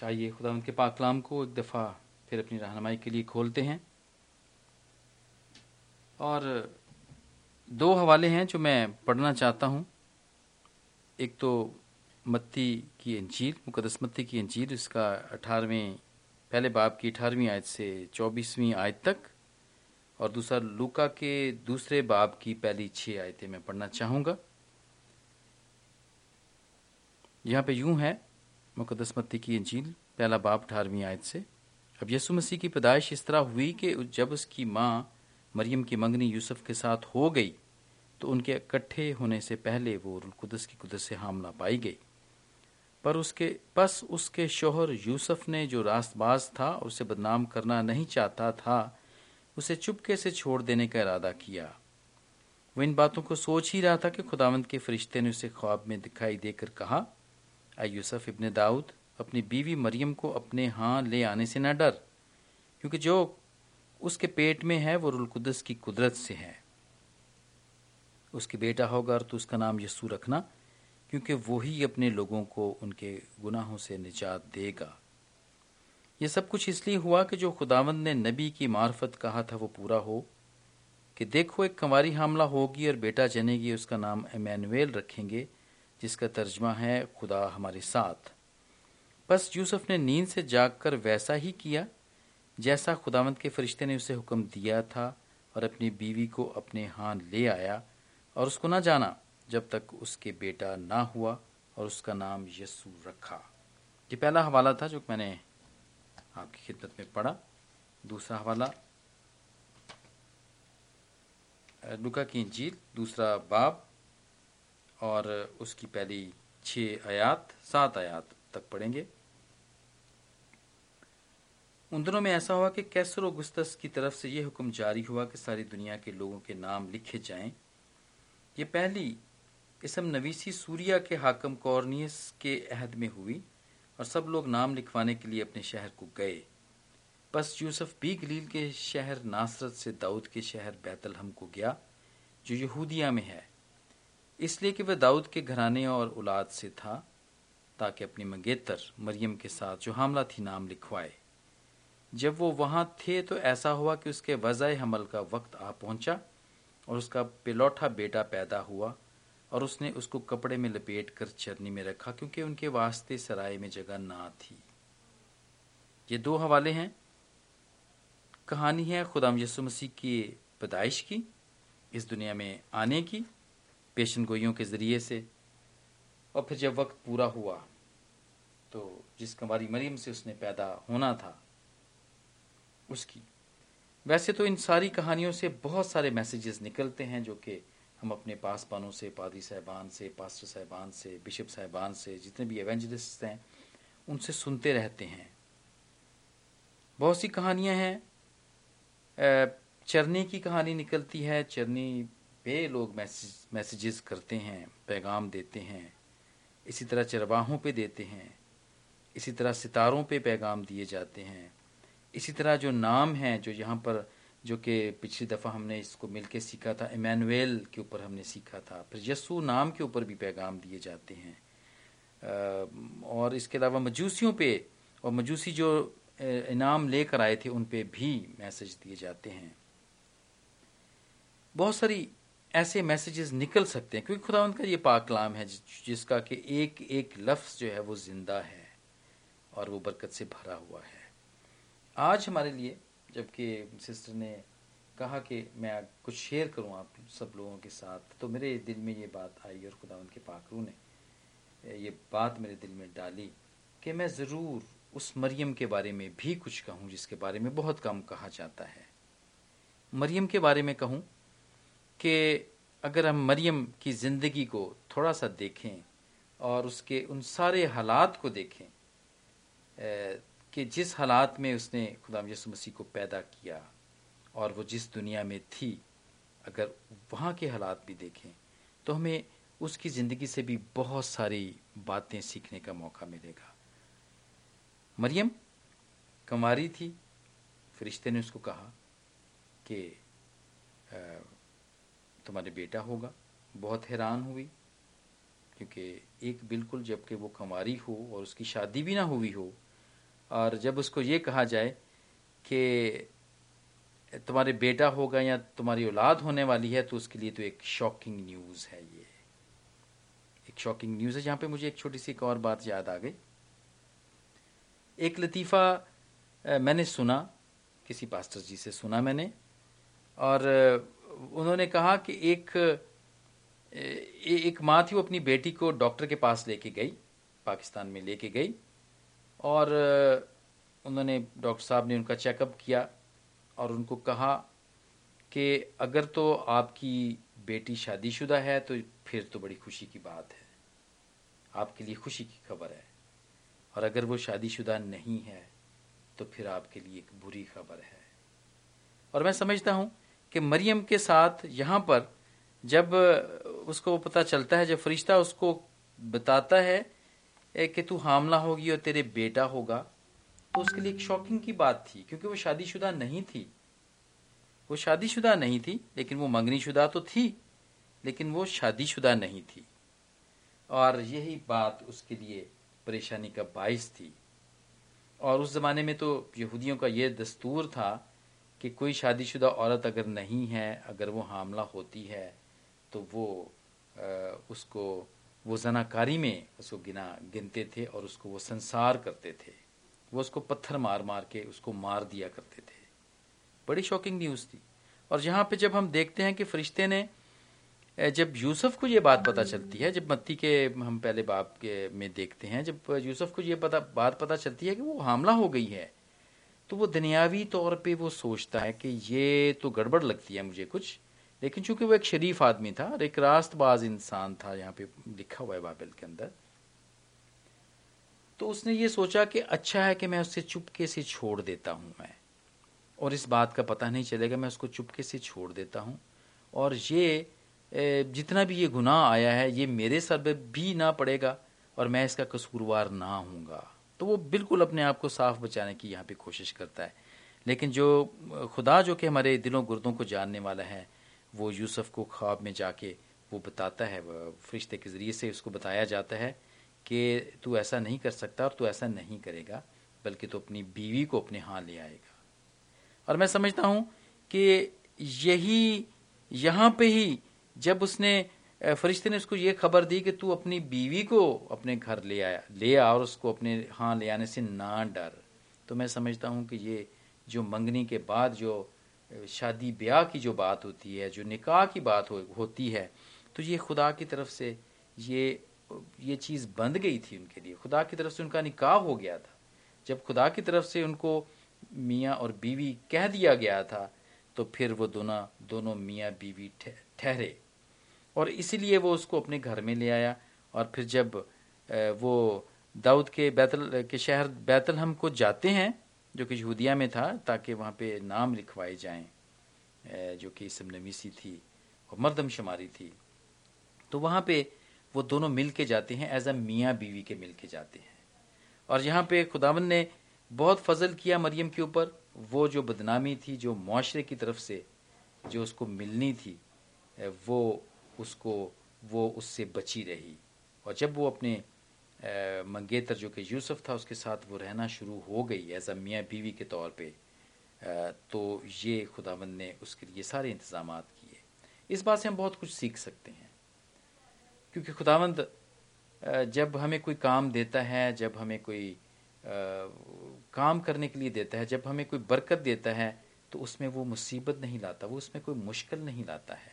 चाहिए। खुदा के पाकलाम को एक दफ़ा फिर अपनी रहनमाई के लिए खोलते हैं। और दो हवाले हैं जो मैं पढ़ना चाहता हूँ। एक तो मत्ती की अंजील मुकदस मत्ती की अंजील इसका अठारहवें, पहले बाब की अठारहवीं आयत से चौबीसवीं आयत तक। और दूसरा लूका के दूसरे बाब की पहली छः आयतें मैं पढ़ना चाहूँगा। यहाँ पे यूँ है मुकदस मत्ती की अंजील पहला बाप अठारहवीं आयत से। अब यसु मसीह की पैदाइश इस तरह हुई कि जब उसकी माँ मरियम की मंगनी यूसुफ के साथ हो गई तो उनके इकट्ठे होने से पहले वो कुदस की कुदस से हामला पाई गई। पर उसके, बस उसके शोहर यूसुफ ने जो रास्तबाज था और उसे बदनाम करना नहीं चाहता था, उसे चुपके से छोड़ देने का इरादा किया। वो इन बातों को सोच ही रहा था कि खुदावंत के फरिश्ते ने उसे ख्वाब में दिखाई देकर कहा यूसुफ इब्ने दाऊद, अपनी बीवी मरियम को अपने हाँ ले आने से ना डर, क्योंकि जो उसके पेट में है वो रुलकुदस की कुदरत से है। उसके बेटा होगा और तो उसका नाम यस्सू रखना, क्योंकि वही अपने लोगों को उनके गुनाहों से निजात देगा। ये सब कुछ इसलिए हुआ कि जो खुदावंद ने नबी की मार्फत कहा था वो पूरा हो, कि देखो एक कंवारी हमला होगी और बेटा जनेगी, उसका नाम एमैनुएल रखेंगे जिसका तर्जमा है खुदा हमारे साथ। बस यूसुफ ने नींद से जागकर वैसा ही किया, जैसा खुदावंत के फरिश्ते ने उसे हुक्म दिया था और अपनी बीवी को अपने हाथ ले आया और उसको ना जाना जब तक उसके बेटा ना हुआ और उसका नाम यस्सु रखा। ये पहला हवाला था जो मैंने आपकी खिदमत में पढ़ा। दूसरा हवाला, लुका की इंजील, दूसरा बाब और उसकी पहली छः आयात, सात आयात तक पढ़ेंगे। उन दिनों में ऐसा हुआ कि कैसर गुस्तस की तरफ़ से यह हुक्म जारी हुआ कि सारी दुनिया के लोगों के नाम लिखे जाएँ। ये पहली इसम नवीसी सूर्या के हाकम कॉर्नियस के अहद में हुई और सब लोग नाम लिखवाने के लिए अपने शहर को गए। बस यूसुफ बी गलील के शहर नासरत से दाऊद के शहर बैतलहम को गया, जो यहूदिया में है। इसलिए कि वह दाऊद के घराने और औलाद से था, ताकि अपनी मंगेतर मरियम के साथ जो हमला थी नाम लिखवाए। जब वो वहाँ थे तो ऐसा हुआ कि उसके वजह हमल का वक्त आ पहुँचा और उसका पिलौठा बेटा पैदा हुआ और उसने उसको कपड़े में लपेट कर चरनी में रखा, क्योंकि उनके वास्ते सराय में जगह ना थी। ये दो हवाले हैं। कहानी है खुदाम यसु मसीह की पैदाइश की, इस दुनिया में आने की पेशन गोइयों के ज़रिए से। और फिर जब वक्त पूरा हुआ तो जिस कमारी मरीम से उसने पैदा होना था, उसकी। वैसे तो इन सारी कहानियों से बहुत सारे मैसेजेस निकलते हैं जो कि हम अपने पासपानों से, पादरी साहबान से, पास्टर साहबान से, बिशप साहबान से, जितने भी एवेंजलिस्ट हैं, उनसे सुनते रहते हैं। बहुत सी कहानियाँ हैं। चरनी की कहानी निकलती है, चरनी पे लोग मैसेज, मैसेजेस करते हैं, पैगाम देते हैं, इसी तरह चरवाहों पे देते हैं, इसी तरह सितारों पे पैगाम दिए जाते हैं, इसी तरह जो नाम हैं, जो यहाँ पर, जो कि पिछली दफ़ा हमने इसको मिलके सीखा था, इमानुएल के ऊपर हमने सीखा था फिर यस्सु नाम के ऊपर भी पैगाम दिए जाते हैं। और इसके अलावा मजूसियों पे, और मजूसी जो इनाम लेकर आए थे, उन पे भी मैसेज दिए जाते हैं। बहुत सारी ऐसे मैसेजेस निकल सकते हैं, क्योंकि खुदा का ये पाकलाम है जिसका कि एक एक लफ्ज़ जो है वो ज़िंदा है और वो बरकत से भरा हुआ है। आज हमारे लिए, जबकि सिस्टर ने कहा कि मैं कुछ शेयर करूँ आप सब लोगों के साथ तो मेरे दिल में ये बात आई और खुदा के पाकरू ने ये बात मेरे दिल में डाली कि मैं ज़रूर उस मरियम के बारे में भी कुछ कहूँ, जिसके बारे में बहुत कम कहा जाता है। मरियम के बारे में कहूँ कि अगर हम मरियम की ज़िंदगी को थोड़ा सा देखें और उसके उन सारे हालात को देखें कि जिस हालात में उसने खुदाम यसु मसीह को पैदा किया और वो जिस दुनिया में थी, अगर वहाँ के हालात भी देखें तो हमें उसकी ज़िंदगी से भी बहुत सारी बातें सीखने का मौका मिलेगा। मरियम कमारी थी, फरिश्ते ने उसको कहा कि तुम्हारे बेटा होगा। बहुत हैरान हुई, क्योंकि एक बिल्कुल जबकि वो कंवारी हो और उसकी शादी भी ना हुई हो, और जब उसको ये कहा जाए कि तुम्हारे बेटा होगा या तुम्हारी औलाद होने वाली है तो उसके लिए तो एक शॉकिंग न्यूज़ है ये। एक शॉकिंग न्यूज़ है। जहाँ पे मुझे एक छोटी सी एक और बात याद आ गई। एक लतीफ़ा मैंने सुना, किसी पास्टर जी से सुना मैंने, और उन्होंने कहा कि एक एक माँ थी, वो अपनी बेटी को डॉक्टर के पास लेके गई, पाकिस्तान में लेके गई, और उन्होंने डॉक्टर साहब ने उनका चेकअप किया और उनको कहा कि अगर तो आपकी बेटी शादीशुदा है तो फिर तो बड़ी खुशी की बात है। आपके लिए खुशी की खबर है। और अगर वो शादीशुदा नहीं है तो फिर आपके लिए एक बुरी खबर है। और मैं समझता हूँ कि मरियम के साथ यहाँ पर जब उसको पता चलता है, जब फरिश्ता उसको बताता है कि तू हामला होगी और तेरे बेटा होगा तो उसके लिए एक शॉकिंग की बात थी, क्योंकि वो शादीशुदा नहीं थी। वो शादीशुदा नहीं थी, लेकिन वो मंगनी शुदा तो थी, लेकिन वो शादीशुदा नहीं थी। और यही बात उसके लिए परेशानी का बायस थी। और उस जमाने में तो यहूदियों का ये दस्तूर था कि कोई शादीशुदा औरत अगर नहीं है अगर वो हामला होती है तो वो आ, उसको वो जनाकारी में उसको गिना गिनते थे और उसको वो संसार करते थे। वो उसको पत्थर मार मार के उसको मार दिया करते थे। बड़ी शॉकिंग न्यूज़ थी। और यहाँ पे जब हम देखते हैं कि फरिश्ते ने जब यूसुफ को ये बात पता चलती है जब मत्ती के हम पहले बाप के में देखते हैं जब यूसुफ को ये पता बात पता चलती है कि वो हमला हो गई है तो वो दुनियावी तौर पे वो सोचता है कि ये तो गड़बड़ लगती है मुझे कुछ। लेकिन चूँकि वो एक शरीफ आदमी था और एक रास्तबाज इंसान था, यहाँ पे लिखा हुआ है बाबिल के अंदर तो उसने ये सोचा कि अच्छा है कि मैं उससे चुपके से छोड़ देता हूँ मैं। और इस बात का पता नहीं चलेगा, मैं उसको चुपके से छोड़ देता हूँ। और ये जितना भी ये गुनाह आया है, ये मेरे सर पे भी ना पड़ेगा और मैं इसका कसूरवार ना हूँगा तो वो बिल्कुल अपने आप को साफ़ बचाने की यहाँ पे कोशिश करता है। लेकिन जो, खुदा जो कि हमारे दिलों गुर्दों को जानने वाला है, वो यूसुफ को ख्वाब में जाके वो बताता है फरिश्ते के ज़रिए से उसको बताया जाता है कि तू ऐसा नहीं कर सकता और तू ऐसा नहीं करेगा, बल्कि तो अपनी बीवी को अपने हाथ ले आएगा। और मैं समझता हूँ कि यही, यहाँ पे ही जब उसने फरिश्ते ने उसको ये खबर दी कि तू अपनी बीवी को अपने घर ले आया ले आ और उसको अपने हाँ ले आने से ना डर। तो मैं समझता हूँ कि ये जो मंगनी के बाद जो शादी ब्याह की जो बात होती है जो निकाह की बात हो, होती है तो ये खुदा की तरफ़ से ये ये चीज़ बंद गई थी उनके लिए। खुदा की तरफ़ से उनका निकाह हो गया था। जब खुदा की तरफ़ से उनको मियाँ और बीवी कह दिया गया था तो फिर वो दोनों दोनों मियाँ बीवी ठहरे। और इसीलिए वो उसको अपने घर में ले आया। और फिर जब वो दाऊद के बैतल, के शहर बैतलहम को जाते हैं, जो कि यहूदिया में था, ताकि वहाँ पे नाम लिखवाए जाएँ जो कि इसम नवीसी थी और मरदम शुमारी थी तो वहाँ पे वो दोनों मिल के जाते हैं, एज अ मियाँ बीवी के मिल के जाते हैं। और यहाँ पे खुदावन ने बहुत फजल किया मरियम के ऊपर। वो जो बदनामी थी, जो मुआरे की तरफ़ से, जो उसको मिलनी थी वो उसको, वो उससे बची रही। और जब वो अपने मंगेतर, जो कि यूसुफ था, उसके साथ वो रहना शुरू हो गई एज अ मियाँ बीवी के तौर पे तो ये खुदावंद ने उसके लिए सारे इंतज़ाम किए। इस बात से हम बहुत कुछ सीख सकते हैं। क्योंकि खुदावंद जब हमें कोई काम देता है, जब हमें कोई काम करने के लिए देता है, जब हमें कोई बरकत देता है तो उसमें वो मुसीबत नहीं लाता, वो उसमें कोई मुश्किल नहीं लाता है।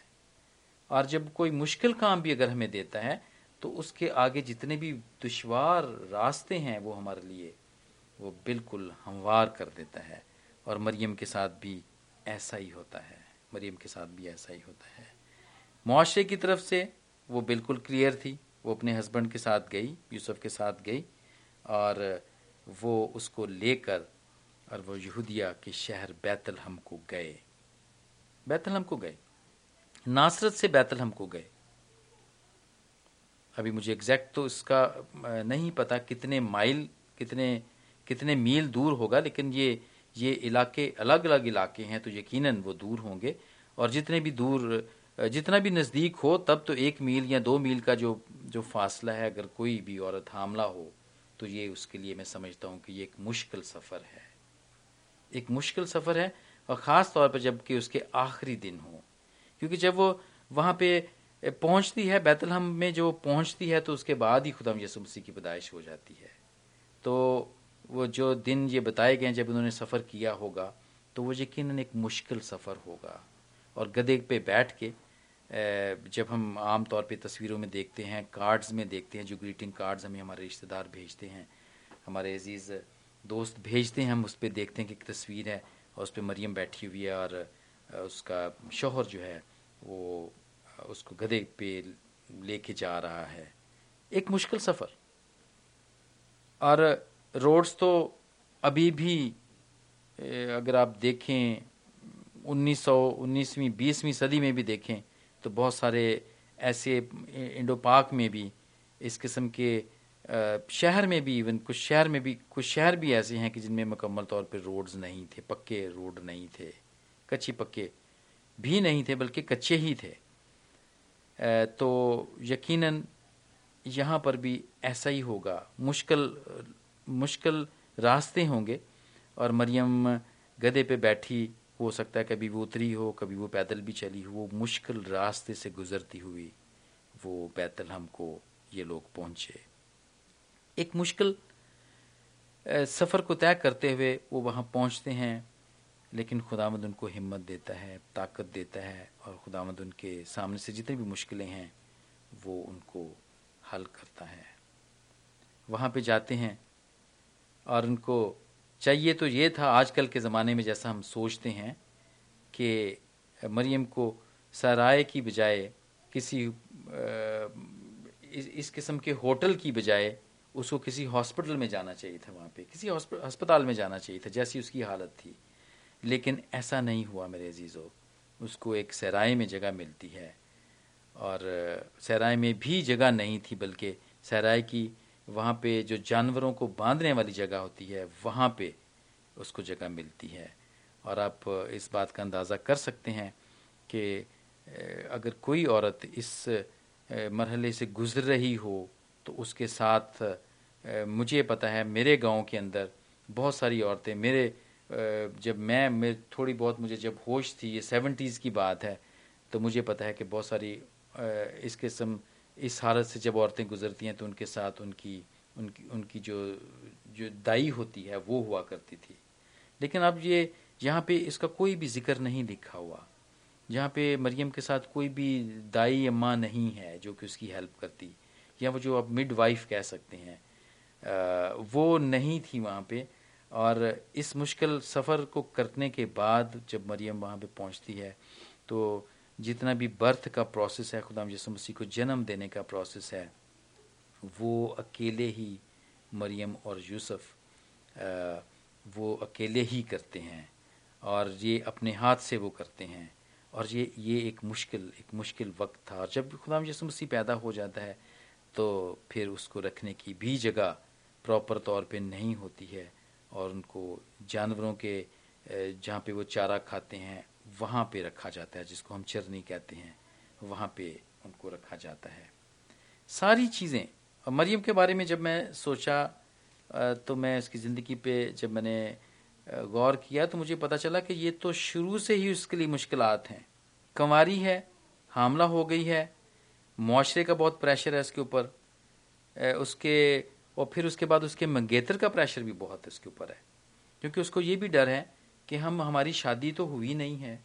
और जब कोई मुश्किल काम भी अगर हमें देता है तो उसके आगे जितने भी दुशवार रास्ते हैं वो हमारे लिए, वो बिल्कुल हमवार कर देता है। और मरियम के साथ भी ऐसा ही होता है। मरियम के साथ भी ऐसा ही होता है। मुआरे की तरफ़ से वो बिल्कुल क्लियर थी। वो अपने हस्बैंड के साथ गई, यूसुफ के साथ गई, और वो उसको लेकर और वो यहूदिया के शहर बैतलहम को गए। बैतलहम को गए। नासरत से बैतलहम को गए। अभी मुझे एग्जैक्ट तो इसका नहीं पता कितने माइल कितने कितने मील दूर होगा, लेकिन ये ये इलाके अलग अलग इलाके हैं तो यकीनन वो दूर होंगे। और जितने भी दूर जितना भी नज़दीक हो, तब तो एक मील या दो मील का जो जो फासला है, अगर कोई भी औरत हामला हो तो ये उसके लिए मैं समझता हूँ कि ये एक मुश्किल सफ़र है। एक मुश्किल सफ़र है, और ख़ास तौर पर जबकि उसके आखिरी दिन हो। क्योंकि जब वो वहाँ पे पहुँचती है, बैतलहम में जो पहुँचती है तो उसके बाद ही खुदा यसु मसीह की पैदाइश हो जाती है। तो वो जो दिन ये बताए गए जब उन्होंने सफ़र किया होगा तो वो यकीन एक मुश्किल सफ़र होगा। और गधे पे बैठ के जब हम आम तौर पे तस्वीरों में देखते हैं, कार्ड्स में देखते हैं, जो ग्रीटिंग कार्ड्स हमें हमारे रिश्तेदार भेजते हैं, हमारे अज़ीज़ दोस्त भेजते हैं, हम उस पर देखते हैं कि एक तस्वीर है, और उस पर मरियम बैठी हुई है, और उसका शोहर जो है, वो उसको गधे पे लेके जा रहा है। एक मुश्किल सफ़र। और रोड्स तो अभी भी अगर आप देखें 1900 19वीं 20वीं सदी में भी देखें तो बहुत सारे ऐसे इंडो पाक में भी, इस किस्म के शहर में भी, इवन कुछ शहर में भी, कुछ शहर भी ऐसे हैं कि जिनमें मुकम्मल तौर पर रोड्स नहीं थे, पक्के रोड नहीं थे। कच्ची पक्के भी नहीं थे, बल्कि कच्चे ही थे। तो यकीनन यहाँ पर भी ऐसा ही होगा। मुश्किल मुश्किल रास्ते होंगे और मरियम गधे पे बैठी, हो सकता है कभी वो उतरी हो, कभी वो पैदल भी चली हो, वो मुश्किल रास्ते से गुजरती हुई वो बैतल हमको ये लोग पहुँचे। एक मुश्किल सफ़र को तय करते हुए वो वहाँ पहुँचते हैं। लेकिन खुदामद उनको हिम्मत देता है ताकत देता है और खुदामद उनके सामने से जितनी भी मुश्किलें हैं वो उनको हल करता है। वहाँ पे जाते हैं और उनको चाहिए तो ये था आजकल के ज़माने में जैसा हम सोचते हैं कि मरियम को सराय की बजाय किसी इस, इस किस्म के होटल की बजाय उसको किसी हॉस्पिटल में जाना चाहिए था वहाँ पे किसी अस्पताल में जाना चाहिए था जैसी उसकी हालत थी। लेकिन ऐसा नहीं हुआ मेरे अजीज़ों। उसको एक सराय में जगह मिलती है। और सराय में भी जगह नहीं थी बल्कि सराय की वहाँ पे जो जानवरों को बांधने वाली जगह होती है, वहाँ पे उसको जगह मिलती है। और आप इस बात का अंदाज़ा कर सकते हैं कि अगर कोई औरत इस मरहले से गुज़र रही हो तो उसके साथ मुझे पता है मेरे गाँव के अंदर बहुत सारी औरतें मेरे जब मैं मेरे थोड़ी बहुत मुझे जब होश थी, ये सेवेंटीज़ की बात है तो मुझे पता है कि बहुत सारी इस किस्म, इस हालत से जब औरतें गुजरती हैं तो उनके साथ उनकी उनकी उनकी जो जो दाई होती है, वो हुआ करती थी। लेकिन अब ये, यहाँ पे इसका कोई भी ज़िक्र नहीं लिखा हुआ। जहाँ पे मरियम के साथ कोई भी दाई अम्मा नहीं है, जो कि उसकी हेल्प करती, या वो जो आप मिड वाइफ कह सकते हैं वो नहीं थी वहाँ पे। और इस मुश्किल सफ़र को करने के बाद जब मरियम वहाँ पे पहुँचती है तो जितना भी बर्थ का प्रोसेस है, खुदाम यसु मसीह को जन्म देने का प्रोसेस है, वो अकेले ही मरियम और यूसुफ वो अकेले ही करते हैं और ये अपने हाथ से वो करते हैं और ये ये एक मुश्किल एक मुश्किल वक्त था। और जब खुदाम यसु मसीह पैदा हो जाता है तो फिर उसको रखने की भी जगह प्रॉपर तौर पे नहीं होती है। और उनको जानवरों के जहाँ पे वो चारा खाते हैं, वहाँ पे रखा जाता है, जिसको हम चरनी कहते हैं, वहाँ पे उनको रखा जाता है। सारी चीज़ें। और मरियम के बारे में जब मैं सोचा तो मैं उसकी ज़िंदगी पे जब मैंने गौर किया तो मुझे पता चला कि ये तो शुरू से ही उसके लिए मुश्किल हैं। कंवारी है, हामला हो गई है मुआरे का बहुत प्रेशर है उसके ऊपर। उसके और फिर उसके बाद उसके मंगेतर का प्रेशर भी बहुत है, उसके ऊपर है। क्योंकि उसको ये भी डर है कि हम, हमारी शादी तो हुई नहीं है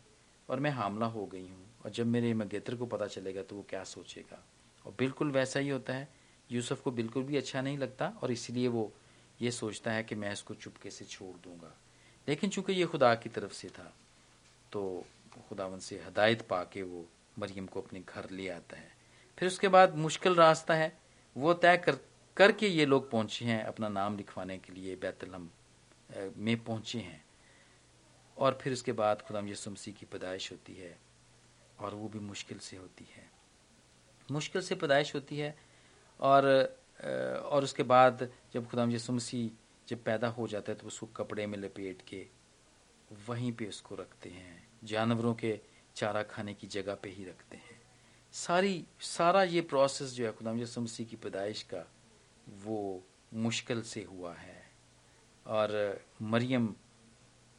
और मैं हामला हो गई हूँ और जब मेरे मंगेतर को पता चलेगा तो वो क्या सोचेगा। और बिल्कुल वैसा ही होता है। यूसुफ को बिल्कुल भी अच्छा नहीं लगता और इसलिए वो ये सोचता है कि मैं इसको चुपके से छोड़ दूँगा। लेकिन चूँकि ये खुदा की तरफ़ से था तो खुदावन से हदायत पा के वो मरियम को अपने घर ले आता है। फिर उसके बाद मुश्किल रास्ता है। वो तय कर करके ये लोग पहुँचे हैं अपना नाम लिखवाने के लिए बैतलम में पहुँचे हैं। और फिर उसके बाद खुदाम यसु मसीह की पैदाइश होती है और वो भी मुश्किल से होती है। मुश्किल से पैदाइश होती है और और उसके बाद जब खुदाम यसु मसीह जब पैदा हो जाता है तो उसको कपड़े में लपेट के वहीं पे उसको रखते हैं। जानवरों के चारा खाने की जगह पे ही रखते हैं। सारी, सारा ये प्रोसेस जो है खुदाम यसु मसीह की पैदाइश का वो मुश्किल से हुआ है। और मरियम,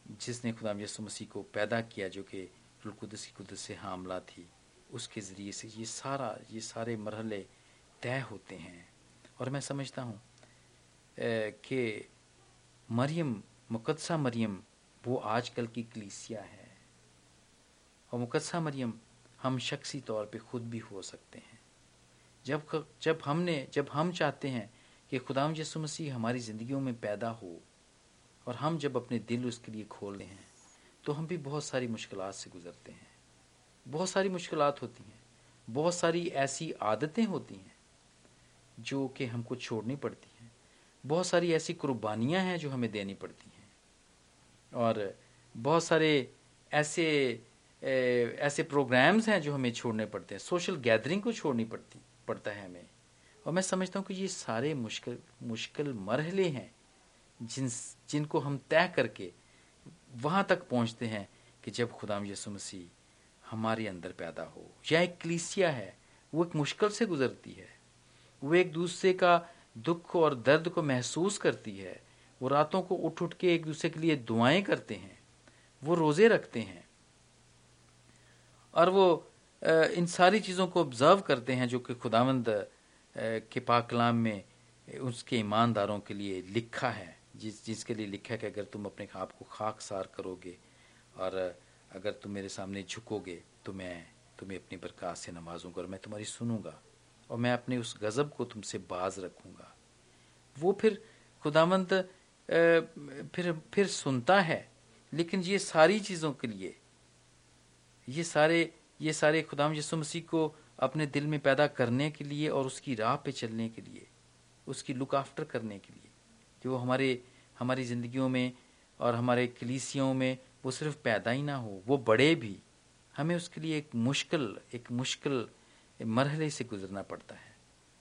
जिसने खुदा यसु मसीह को पैदा किया, जो कि रुलकुदस की कुदस से हामला थी, उसके ज़रिए से ये सारा, ये सारे मरहले तय होते हैं। और मैं समझता हूँ कि मरियम मुकदसा मरियम, वो आजकल की कलीसिया है। और मुकदसा मरियम, हम शख्सी तौर पे खुद भी हो सकते हैं। जब जब हमने, जब हम चाहते हैं कि खुदा यसु मसीह हमारी ज़िंदगियों में पैदा हो और हम जब अपने दिल उसके लिए खोलते हैं तो हम भी बहुत सारी मुश्किल से गुजरते हैं। बहुत सारी मुश्किल होती हैं। बहुत सारी ऐसी आदतें होती हैं जो कि हमको छोड़नी पड़ती हैं। बहुत सारी ऐसी कुर्बानियाँ हैं जो हमें देनी पड़ती हैं। और बहुत सारे ऐसे ऐसे प्रोग्राम्स हैं जो हमें छोड़ने पड़ते हैं। सोशल गैदरिंग को छोड़नी पड़ती पड़ता है हमें। और मैं समझता हूँ कि ये सारे मुश्किल मुश्किल मरहले हैं जिन जिनको हम तय करके वहाँ तक पहुँचते हैं कि जब खुदाम यसु मसीह हमारे अंदर पैदा हो। या एक क्लीसिया है, वो एक मुश्किल से गुजरती है। वो एक दूसरे का दुख और दर्द को महसूस करती है। वो रातों को उठ उठ के एक दूसरे के लिए दुआएँ करते हैं। वो रोज़े रखते हैं। और वो इन सारी चीज़ों को ऑब्ज़र्व करते हैं जो कि खुदावंद के पाकलाम में उसके ईमानदारों के लिए लिखा है। जिस, जिसके लिए लिखा है कि अगर तुम अपने आप को खाक सार करोगे और अगर तुम मेरे सामने झुकोगे तो मैं तुम्हें अपनी बरकत से नवाजूँगा और मैं तुम्हारी सुनूँगा और मैं अपने उस गज़ब को तुमसे बाज रखूँगा। वो फिर खुदावंद फिर फिर सुनता है, लेकिन ये सारी चीज़ों के लिए, ये सारे ये सारे खुदाम यसु मसीह को अपने दिल में पैदा करने के लिए और उसकी राह पे चलने के लिए, उसकी लुक आफ्टर करने के लिए, कि वो हमारे, हमारी ज़िंदगियों में और हमारे कलीसियों में वो सिर्फ़ पैदा ही ना हो, वो बड़े भी, हमें उसके लिए एक मुश्किल एक मुश्किल मरहले से गुजरना पड़ता है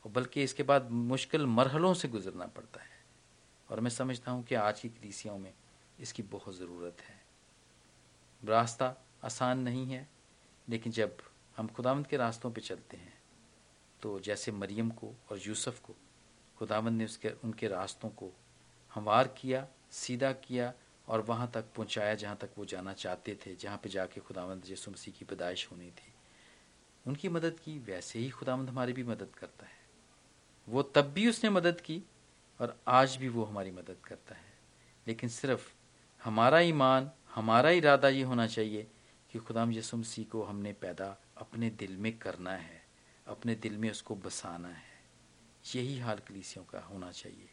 और बल्कि इसके बाद मुश्किल मरहलों से गुजरना पड़ता है। और मैं समझता हूँ कि आज की कलीसियों में इसकी बहुत ज़रूरत है। रास्ता आसान नहीं है लेकिन जब हम खुदावंद के रास्तों पे चलते हैं तो जैसे मरियम को और यूसुफ को खुदावंद ने उसके, उनके रास्तों को हमवार किया, सीधा किया और वहाँ तक पहुँचाया जहाँ तक वो जाना चाहते थे, जहाँ पे जाके खुदावंद यसु मसीह की पैदाइश होनी थी। उनकी मदद की, वैसे ही खुदावंद हमारी भी मदद करता है। वो तब भी उसने मदद की और आज भी वो हमारी मदद करता है। लेकिन सिर्फ़ हमारा ईमान, हमारा इरादा ये होना चाहिए कि खुदाम यसु मसीह को हमने पैदा अपने दिल में करना है, अपने दिल में उसको बसाना है। यही हाल कलीसियों का होना चाहिए।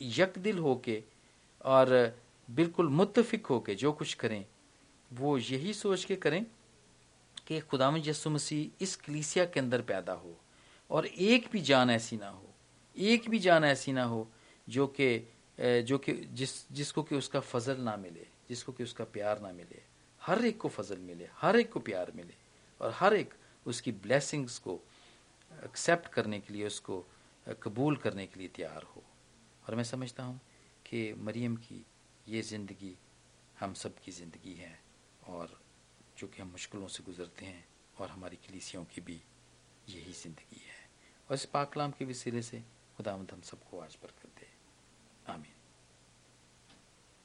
यक दिल हो के और बिल्कुल मुतफिक हो के जो कुछ करें, वो यही सोच के करें कि खुदाम यसु मसीह इस कलीसिया के अंदर पैदा हो और एक भी जान ऐसी ना हो, एक भी जान ऐसी ना हो जो कि जो कि जिस, जिसको कि उसका फजल ना मिले, जिसको कि उसका प्यार ना मिले। हर एक को फजल मिले, हर एक को प्यार मिले और हर एक उसकी ब्लेसिंग्स को एक्सेप्ट करने के लिए, उसको कबूल करने के लिए तैयार हो। और मैं समझता हूँ कि मरियम की ये ज़िंदगी हम सब की ज़िंदगी है और चूँकि हम मुश्किलों से गुज़रते हैं और हमारी कलीसियों की भी यही ज़िंदगी है। और इस पाकलाम के वसीले से खुदामद हम सबको आज पर कर दे। आमीन।